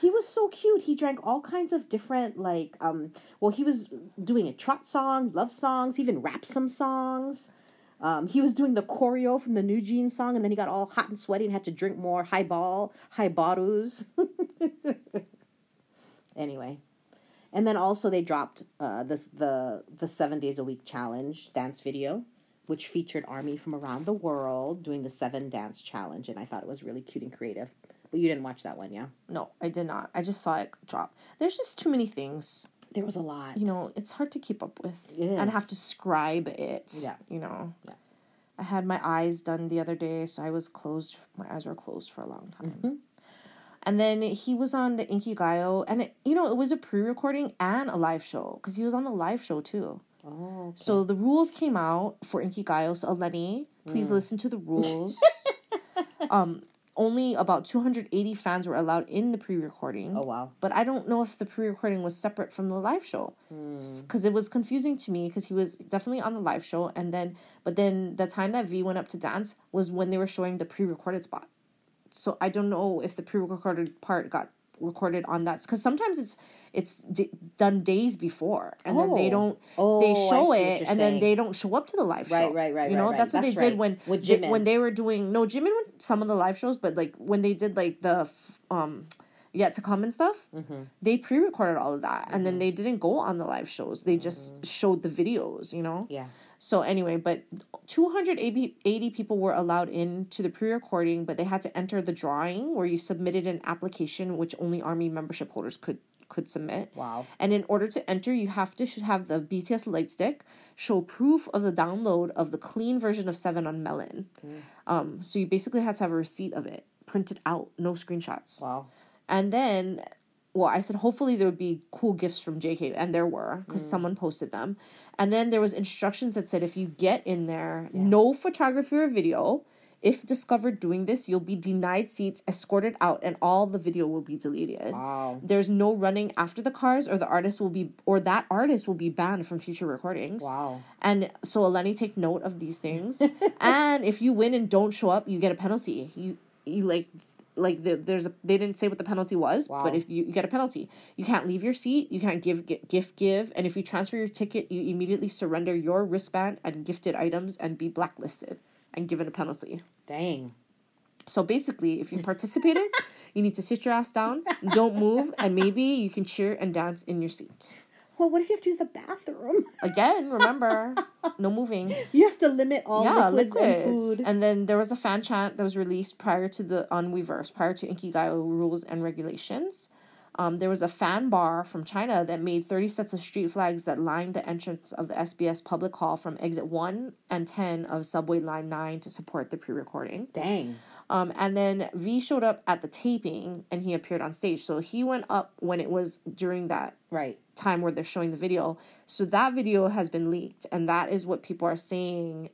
he was so cute. He drank all kinds of different like um well he was doing it trot songs, love songs, even rap some songs. Um, he was doing the choreo from the New Jeans song, and then he got all hot and sweaty and had to drink more highball, high barus. anyway, and then also they dropped uh, this the the seven days a week challenge dance video, which featured Army from around the world doing the seven dance challenge, and I thought it was really cute and creative. But you didn't watch that one, yeah? no i did not i just saw it drop there's just too many things There was a lot. you know it's hard to keep up with It and have to scribe it Yeah. you know Yeah. i had my eyes done the other day so i was closed my eyes were closed for a long time Mm-hmm. and then he was on the Inky Inkigayo, and it, you know it was a pre-recording and a live show because he was on the live show too. Oh, So the rules came out for Inkigayo. So Eleni, please Mm. listen to the rules. um, only about 280 fans were allowed in the pre-recording. oh wow. But I don't know if the pre-recording was separate from the live show Hmm. because it was confusing to me because he was definitely on the live show and then but then the time that V went up to dance was when they were showing the pre-recorded spot. So I don't know if the pre-recorded part got recorded on that because sometimes it's it's d- done days before and then they Oh. don't Oh, they show it and then they don't show up to the live show. right, right, right You know right, that's right. what That's they did right. when With they- when they were doing no Jimin went some of the live shows but like when they did like the f- um yet to come and stuff Mm-hmm. they pre-recorded all of that and then they didn't go on the live shows they just Mm-hmm. showed the videos you know Yeah. So anyway but 280 people were allowed in to the pre-recording but they had to enter the drawing where you submitted an application which only army membership holders could could submit Wow. and in order to enter you have to should have the bts light stick show proof of the download of the clean version of 7 on melon um so you basically had to have a receipt of it printed out no screenshots Wow. and then, well, I said hopefully there would be cool gifts from JK, and there were because mm. someone posted them. And then there was instructions that said if you get in there, no photography or video. If discovered doing this, you'll be denied seats, escorted out, and all the video will be deleted. Wow. There's no running after the cars, or the artist will be, or that artist will be banned from future recordings. Wow. And so Eleni, take note of these things. and if you win and don't show up, you get a penalty. You you like like the, there's a they didn't say what the penalty was, Wow. but if you, you get a penalty, you can't leave your seat, you can't give gi- gift give, and if you transfer your ticket, you immediately surrender your wristband and gifted items and be blacklisted and given a penalty. Dang. So basically, if you participated, you need to sit your ass down, don't move, and maybe you can cheer and dance in your seat. Well, what if you have to use the bathroom? Again, remember, no moving. You have to limit all yeah, liquids, liquids. and food. And then there was a fan chant that was released prior to the on Weverse, prior to Inkigayo rules and regulations. Um, there was a fan bar from China that made 30 sets of street flags that lined the entrance of the SBS public hall from exit 1 and 10 of subway line 9 to support the pre recording. Dang. Um, and then V showed up at the taping and he appeared on stage. So he went up when it was during that Right. Time where they're showing the video. So that video has been leaked, and that is what people are saying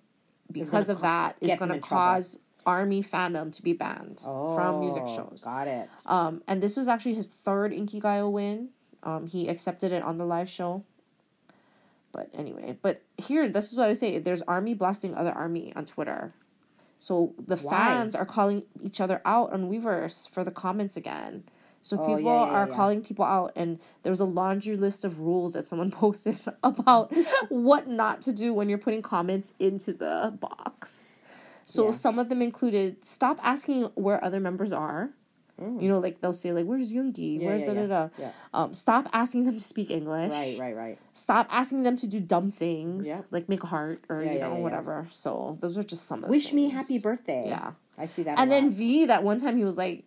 because of that is going to cause army fandom to be banned from music Oh, shows. Got it. Um, and this was actually his third Inkigayo win. Um, he accepted it on the live show. But anyway, but here, this is what I say. There's army blasting other army on Twitter. So the Why? fans are calling each other out on Weverse for the comments again. So Oh, people yeah, yeah, are yeah. calling people out, and there was a laundry list of rules that someone posted about what not to do when you're putting comments into the box. So some of them included stop asking where other members are. You know, like they'll say like, "Where's Yoongi? Mm. Where's da da da." Yeah. Um, stop asking them to speak English. Right, right, right. Stop asking them to do dumb things, Yeah. like make a heart or you know whatever. So those are just some of the Wish me happy birthday. Yeah. I see that. And then. V, that one time he was like,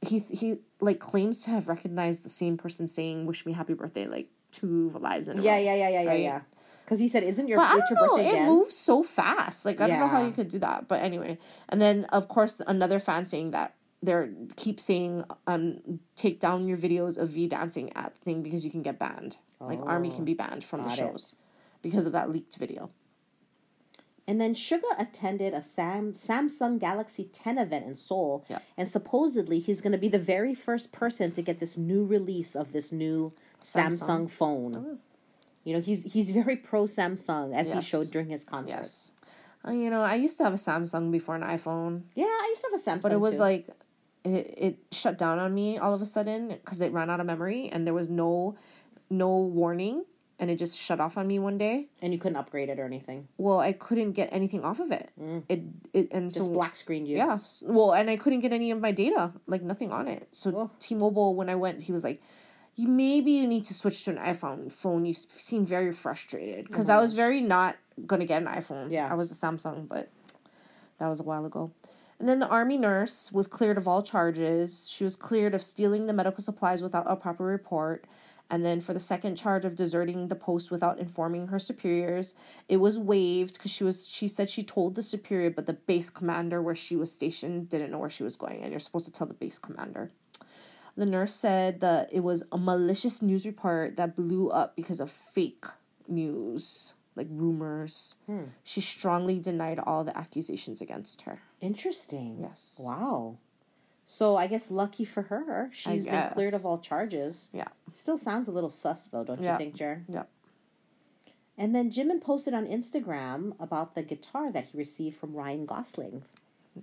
he he like claims to have recognized the same person saying "Wish me happy birthday" like two lives in a yeah, row. yeah, yeah, yeah, yeah, right? yeah. Because he said, "Isn't your, But I don't your know. birthday It again?" moves so fast. Like I don't know how you could do that. But anyway, and then of course another fan saying that they're keep saying um take down your videos of V dancing at thing because you can get banned. Like Army can be banned from the Oh, Got it. shows because of that leaked video. And then Suga attended a Sam Samsung Galaxy 10 event in Seoul, Yeah. and supposedly he's going to be the very first person to get this new release of this new Samsung, Samsung. phone. You know, he's he's very pro Samsung as he showed during his concert. Yes. Uh, you know, I used to have a Samsung before an iPhone, Yeah, I used to have a Samsung, but it was too. like it, it shut down on me all of a sudden because it ran out of memory and there was no no warning and it just shut off on me one day. and you couldn't upgrade it or anything. Well, I couldn't get anything off of it. It it and Mm. Just so black screened you. Yeah. s- Well, and I couldn't get any of my data, like nothing on it. So Oh. T-Mobile, when I went, he was like, "You maybe you need to switch to an iPhone phone. You seem very frustrated because I was very not gonna get an iPhone. Yeah. I was a Samsung, but that was a while ago." And then the army nurse was cleared of all charges. She was cleared of stealing the medical supplies without a proper report. And then for the second charge of deserting the post without informing her superiors, it was waived because she was she said she told the superior, but the base commander where she was stationed didn't know where she was going, and you're supposed to tell the base commander. The nurse said that it was a malicious news report that blew up because of fake news, like rumors. Hmm. She strongly denied all the accusations against her. Interesting. Yes. Wow. So I guess lucky for her, she's been cleared of all charges. Yeah. Still sounds a little sus though, don't Yeah. you think, Jer? Yeah. And then Jimin posted on Instagram about the guitar that he received from Ryan Gosling.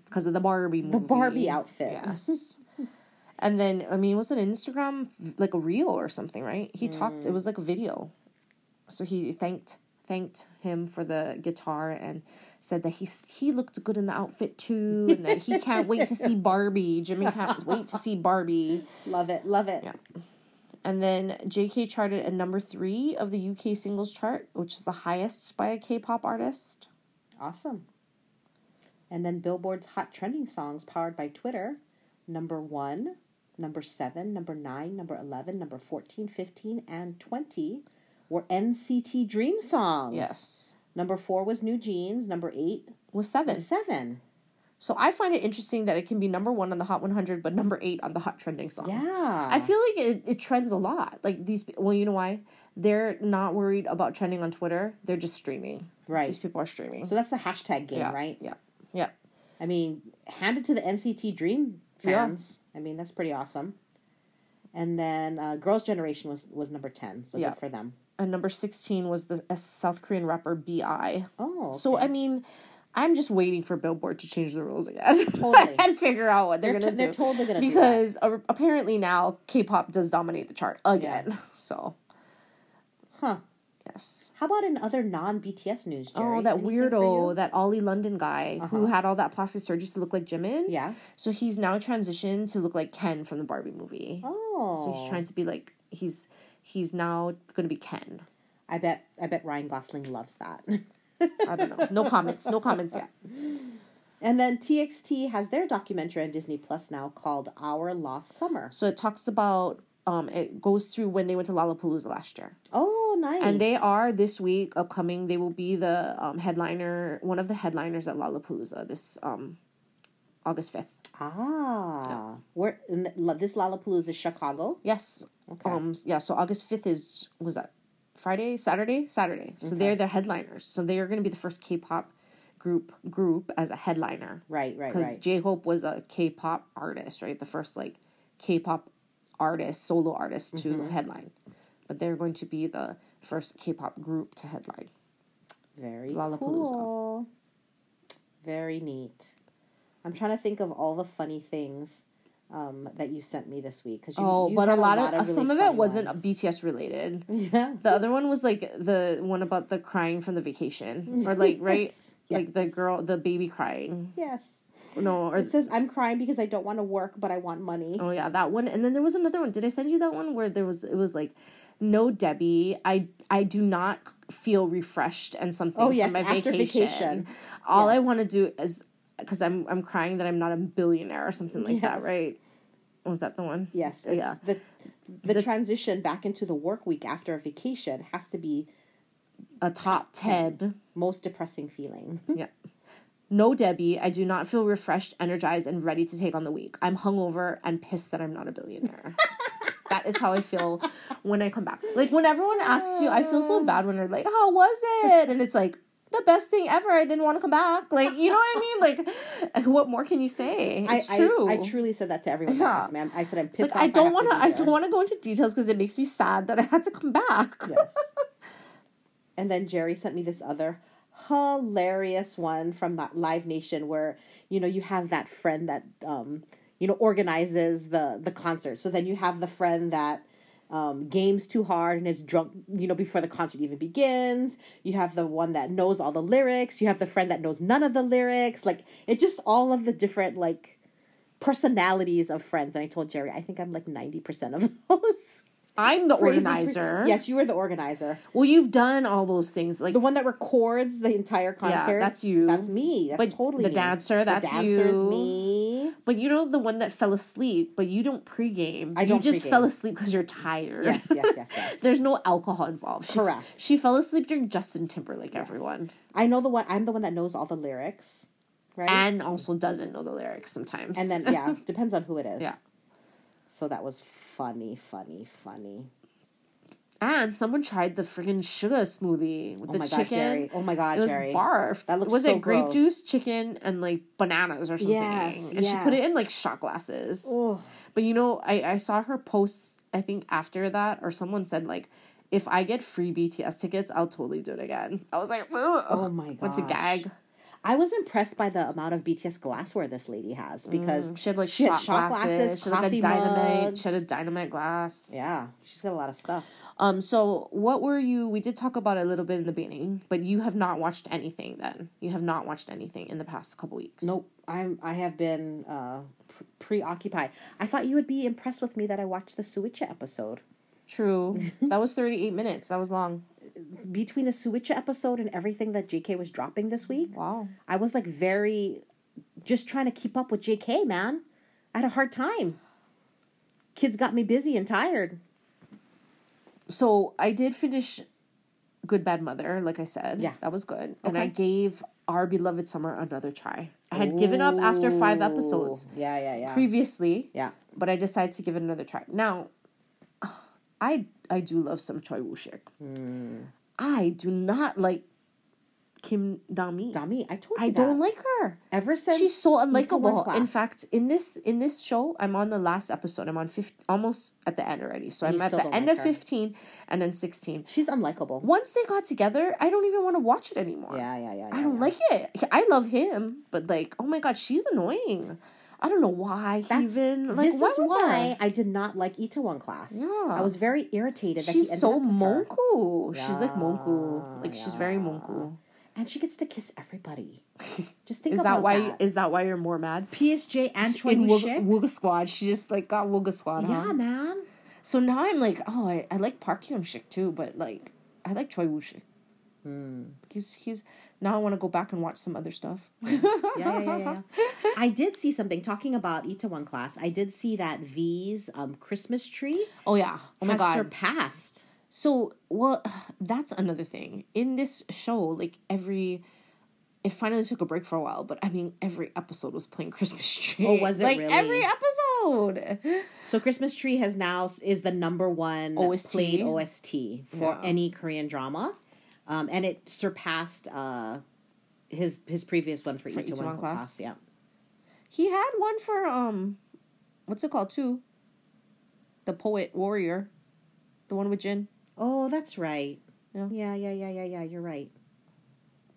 Because of the Barbie movie. The Barbie outfit. Yes. and then, I mean, it was an Instagram, like a reel or something, right? He talked, Mm. it was like a video. So he thanked thanked him for the guitar and said that he he looked good in the outfit too and that he can't wait to see Barbie. Jimin can't wait to see Barbie. Love it, love it. Yeah. And then JK charted at number three of the UK singles chart, which is the highest by a K-pop artist. Awesome. And then Billboard's hot trending songs powered by Twitter, number one, number seven, number nine, number 11, number 14, 15, and 20 were NCT Dream songs. Yes. Number four was New Jeans. Number eight Was seven. was Seven. So I find it interesting that it can be number one on the Hot 100, but number eight on the Hot Trending songs. Yeah. I feel like it, it trends a lot. Like these, well, you know why? They're not worried about trending on Twitter. They're just streaming. Right. These people are streaming. So that's the hashtag game, yeah, right? Yeah. Yeah. I mean, hand it to the NCT Dream Yeah. fans. I mean, that's pretty awesome. And then uh, Girls' Generation was, was number 10, so Yeah. good for them. And number 16 was the South Korean rapper B.I. Oh, So. I mean, I'm just waiting for Billboard to change the rules again. Totally. and figure out what they're, They're going t- to they're do. totally gonna do that. Because uh, apparently now K pop does dominate the chart again. So, Huh. yes. How about in other non BTS news, Jerry? Oh, that Anything weirdo, that Ollie London guy who had all that plastic surgery to look like Jimin. Yeah. So he's now transitioned to look like Ken from the Barbie movie. Oh. So he's trying to be like he's he's now gonna be Ken. I bet I bet Ryan Gosling loves that. I don't know. No comments. No comments yet. and then TXT has their documentary on Disney Plus now called Our Lost Summer. So it talks about um it goes through when they went to Lollapalooza last year. Oh, nice. And they are this week upcoming. They will be the um, headliner, one of the headliners at Lollapalooza this um August fifth. Ah. Where in the, this Lollapalooza is Chicago. Yes. Okay. Um. Yeah. So August fifth is was that Friday, Saturday, Saturday. So they're the headliners. So they are going to be the first K-pop group group as a headliner. Right, right, Because right. J Hope was a K-pop artist, right? The first like K-pop artist, solo artist to Mm-hmm. headline, but they're going to be the first K-pop group to headline. Very Lollapalooza. cool. Very neat. I'm trying to think of all the funny things um, that you sent me this week. Cause you, Oh, but a had lot, of, really some of it wasn't ones. BTS related. Yeah. The other one was like the one about the crying from the vacation, or like right, Yes, like the girl, the baby crying. Yes. No, or It says, I'm crying because I don't want to work, but I want money. oh yeah, that one. And then there was another one. Did I send you that one where there was? It was like, no, Debbie, I I do not feel refreshed and something Oh, from yes, my after vacation. vacation. All I want to do is because I'm I'm crying that I'm not a billionaire or something like that, right? Was that the one? Yes. Yeah. The, the, transition back into the work week after a vacation has to be A top ten. most depressing feeling. Yeah. No, Debbie, I do not feel refreshed, energized, and ready to take on the week. I'm hungover and pissed that I'm not a billionaire. that is how I feel when I come back. Like when everyone asks you, I feel so ah. bad when they're like, "How was it?" And it's like the best thing ever. I didn't want to come back. Like you know what I mean? Like what more can you say? It's I, true. I, I truly said that to everyone Yeah. asked I said I'm pissed like off. I don't want to. I don't want to go into details because it makes me sad that I had to come back. Yes. and then Jerry sent me this other hilarious one from that Live Nation where you know you have that friend that um you know organizes the the concert. So then you have the friend that um, games too hard and is drunk, you know, before the concert even begins. You have the one that knows all the lyrics. You have the friend that knows none of the lyrics. Like it just all of the different like personalities of friends. And I told Jerry, I think I'm like ninety percent of those. I'm the Crazy organizer. yes, you were the organizer. Well, you've done all those things. Like The one that records the entire concert. Yeah, that's you. That's me. That's But totally the me. dancer, that's the dancer's you. me. But you know the one that fell asleep, but you don't pregame. I you don't You just pregame. fell asleep because you're tired. Yes, yes, yes, yes. There's no alcohol involved. She, Correct. She fell asleep during Justin Timberlake. Everyone, I know the one. I'm the one that knows all the lyrics, right? and also doesn't know the lyrics sometimes. And then yeah, depends on who it is. Yeah. So that was funny, funny, funny. And someone tried the friggin' sugar smoothie with Oh the chicken. gosh. Oh my god, It was Jerry. barf. That looks was so it grape gross. juice, chicken, and like bananas or something? Yes, and she put it in like shot glasses. Oh, But you know, I, I saw her post, I think after that, or someone said, like, if I get free BTS tickets, I'll totally do it again. I was like, Ugh. Oh my god, What's a gag? I was impressed by the amount of BTS glassware this lady has because She had like she had shot, shot glasses. glasses, she had like a coffee dynamite. mugs. She had a dynamite glass. yeah, she's got a lot of stuff. Um. So, what were you? We did talk about it a little bit in the beginning, but you have not watched anything. Then you have not watched anything in the past couple weeks. Nope, I'm. I have been uh, pre- preoccupied. I thought you would be impressed with me that I watched the Suchwita episode. True. that was thirty eight minutes. That was long. Between the Suchwita episode and everything that JK was dropping this week, Wow. I was like very, just trying to keep up with JK. Man, I had a hard time. Kids got me busy and tired. So I did finish Good Bad Mother, like I said. Yeah. That was good. And I gave Our Beloved Summer another try. I had given up after five episodes Yeah, yeah, yeah. previously, yeah. but I decided to give it another try. Now, I I do love some Choi Woo Shik. Hmm. I do not like Kim Dami. Dami, I told you I don't like her. Ever since She's so unlikable. In fact, in this in this show, I'm on the last episode. I'm on 15, almost at the end already. So I'm at the end like of her. 15 and then 16. she's unlikable. Once they got together, I don't even want to watch it anymore. Yeah, yeah, yeah. I yeah, don't yeah. like it. I love him, but like, oh my god, she's annoying. I don't know why That's even like. this why is why? I did not like Itaewon class. Yeah. I was very irritated that he She's so up with her. monku. She's like monku. Yeah, Like she's very monku. and she gets to kiss everybody. Just think Is about that why? that. Is that why you're more mad? PSJ and Choi In Shik? Wooga Squad, she just like got Wooga Squad. huh? Yeah, man. So now I'm like, oh, I, I like Park Hyung Shik too, but like, I like Choi Woo Shik. Hmm. He's he's now I want to go back and watch some other stuff. Yeah, yeah, yeah, yeah. I did see something talking about Itaewon class. I did see that V's um, Christmas tree oh yeah, oh my god. surpassed. So, well, that's another thing. In this show, like every it finally took a break for a while, but I mean every episode was playing Christmas tree. Oh, was it like really? every episode? So Christmas Tree has now is the number one OST? played OST for Yeah. any Korean drama, um, and it surpassed uh, his his previous one for, For each Itaewon one class? class. Yeah. He had one for um, what's it called too? The poet warrior, the one with Jin. Oh, that's right. Yeah. Yeah, yeah, yeah, yeah, yeah. You're right.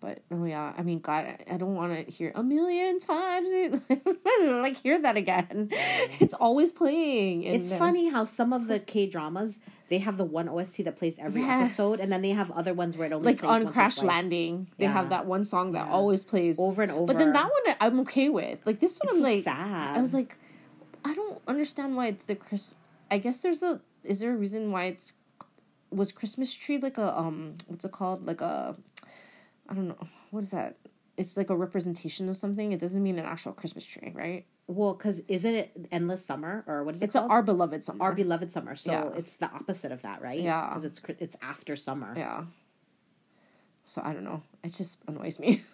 But oh yeah, I mean, God, I- I don't want to hear a million times. like hear that again. It's always playing. in It's funny how some of the K dramas they have the one OST that plays every Yes. episode, and then they have other ones where it only like on Crash. Landing, they Yeah. have that one song that Yeah. always plays Over and over. But then that one I'm okay with. Like this one, It's I'm so like, sad. I was like, I don't understand why the Chris. I guess there's a. Is there a reason why it's was Christmas tree like a um what's it called like a I don't know what is that. It's like a representation of something. It doesn't mean an actual Christmas tree, right? Well, because isn't it endless summer or what is it It's our beloved summer. Our beloved summer. So Yeah. it's the opposite of that, right? Yeah. Because it's it's after summer. yeah. So I don't know. It just annoys me.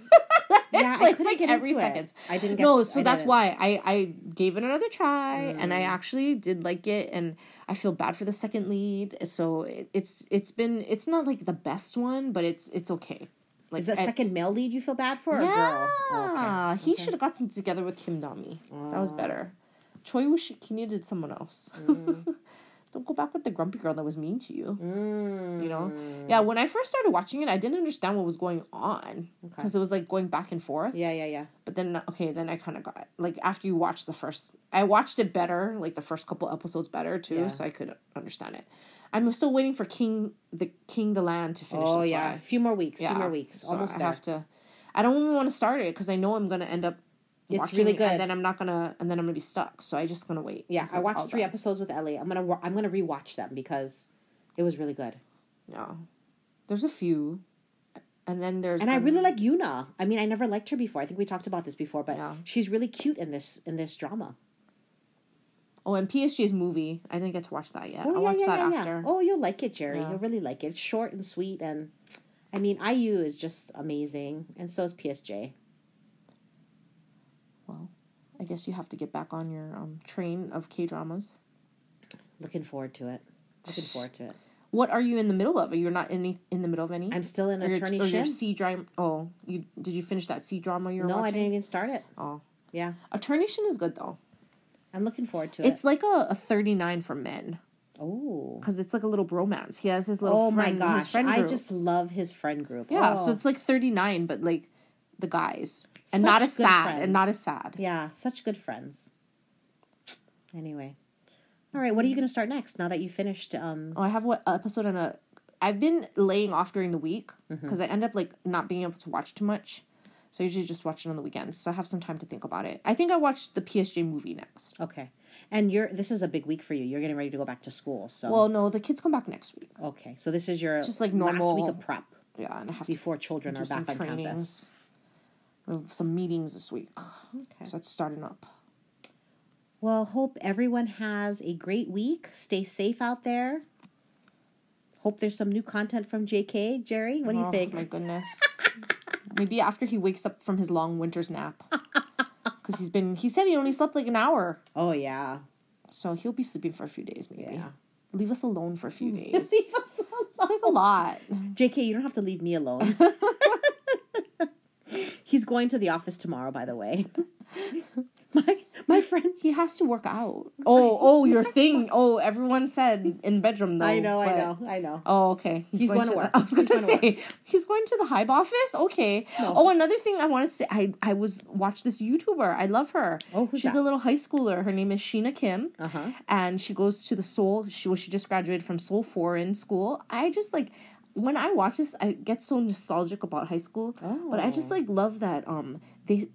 Yeah, I Like, it's like every into it. second. I didn't get no, I so that's didn't. why I I gave it another try, and Mm. I actually did like it, and I feel bad for the second lead. So it, it's it's been it's not like the best one, but it's it's okay. Like Is that second male lead you feel bad for or Yeah, girl? Oh, okay. he should have gotten together with Kim Dami. That was better. Choi he needed someone else. Mm. Don't go back with the grumpy girl that was mean to you. Mm. You know, yeah. When I first started watching it, I didn't understand what was going on because it was like going back and forth. Yeah, yeah, yeah. But then okay, then I kind of got like after you watch the first, I watched it better, like the first couple episodes better too, Yeah. so I could understand it. I'm still waiting for King the King the Land to finish. Oh yeah, a few more weeks. yeah, few more weeks. So Almost I there. have to. I don't even want to start it because I know I'm gonna end up. It's watching really it, good. and then I'm not gonna, and then I'm gonna be stuck. So I just gonna wait. Yeah, I watched three done. episodes with Ellie. I'm gonna I'm gonna rewatch them because it was really good. Yeah, there's a few, and then there's And I really like Yuna. I mean, I never liked her before. I think we talked about this before, but Yeah. she's really cute in this in this drama. Oh, and PSJ's movie. I didn't get to watch that yet. Oh I'll yeah, watch yeah, that yeah, after. Oh, you'll like it, Jerry. You'll really like it. It's short and sweet, and I mean, IU is just amazing, and so is PSJ. Well, I guess you have to get back on your um, train of K dramas. Looking forward to it. Looking forward to it. What are you in the middle of? Are You're not any in the middle of any. I'm still in or your, attorney or your. C drama. Oh, you did you finish that C drama you're No, I didn't even start it. Oh, Yeah, Attorney Shin is good though. I'm looking forward to it. It's like a, a 39 for men Oh, because it's like a little bromance. He has his little oh friend, my gosh! I just love his friend group. yeah. Oh. So it's like 39, but like the guys and Such not as sad friends. and not as sad. Yeah, such good friends. Anyway. All right, what are you going to start next now that you finished um Oh, I have what episode on a. I've been laying off during the week Mm-hmm. because I end up like not being able to watch too much. So I usually just watch it on the weekends. So I have some time to think about it. I think I watched the PSJ movie next. Okay. And you're this is a big week for you. You're getting ready to go back to school. So Well, no, the kids come back next week. okay. So this is your Just like last normal- week of prep Yeah, and I have to before children do are some back on campus. We have some meetings this week. Okay. So it's starting up. Well, hope everyone has a great week. Stay safe out there. Hope there's some new content from JK. Jerry, what do you think? Oh, think? My goodness. Maybe after he wakes up from his long winter's nap. Because he's been, he said he only slept like an hour. Oh yeah. So he'll be sleeping for a few days, maybe. Yeah. Leave us alone for a few days. Leave it's us alone. like a lot. JK, you don't have to leave me alone. He's going to the office tomorrow, by the way. my my friend He has to work out. Oh, oh, your thing. Oh, everyone said in the bedroom though. I know, I know, I know. Oh, okay. He's, He's going, going to. work. I was going to say he's going to the HYBE office. Okay. Oh, another thing I wanted to say. I I was watched this YouTuber. I love her. Oh, who's She's that? a little high schooler. Her name is Sheena Kim. Uh-huh. And she goes to the Seoul. She well, she just graduated from Seoul Foreign School. I just like when I watch this, I get so nostalgic about high school. Oh. But I just like love that um they.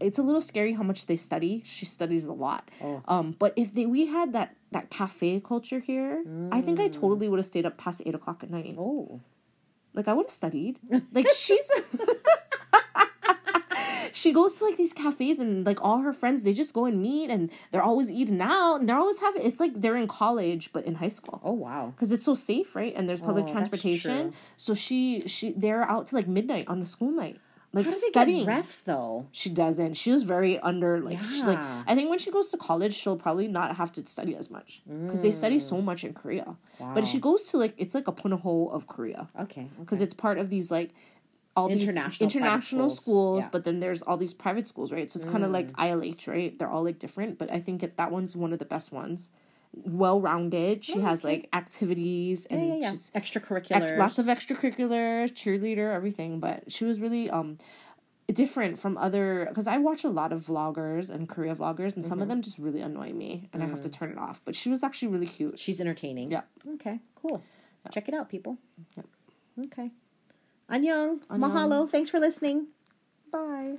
It's a little scary how much they study. She studies a lot. Oh. Um, but if they we had that that cafe culture here, I think I totally would have stayed up past eight o'clock at night. Oh. Like I would have studied. Like she's she goes to like these cafes and like all her friends they just go and meet and they're always eating out and they're always having it's like they're in college but in high school Oh wow. because it's so safe right and there's public Oh, transportation so she she they're out to like midnight on the school night like How do they studying rest though? she doesn't she was very under like she, like i think when she goes to college she'll probably not have to study as much because they study so Mm. much in korea but she goes to like it's like a punahou of korea Okay. because it's part of these like all these International private international schools. schools, Yeah. Mm. but then there's all these private schools, right? So it's kind of like ILH, right? They're all like different, but I think it, that one's one of the best ones. Well rounded. She has like activities and Oh, Yeah, yeah, yeah. Extracurriculars. ex- lots of extracurriculars, cheerleader, everything. But she was really um different from other because I watch a lot of vloggers and Korea vloggers, and some Mm-hmm. of them just really annoy me, and I have to Mm. turn it off. But she was actually really cute. She's entertaining. Yeah. Okay, cool. Check it out, people. Yep. Okay. Annyeong. Mahalo. Thanks for listening. Bye.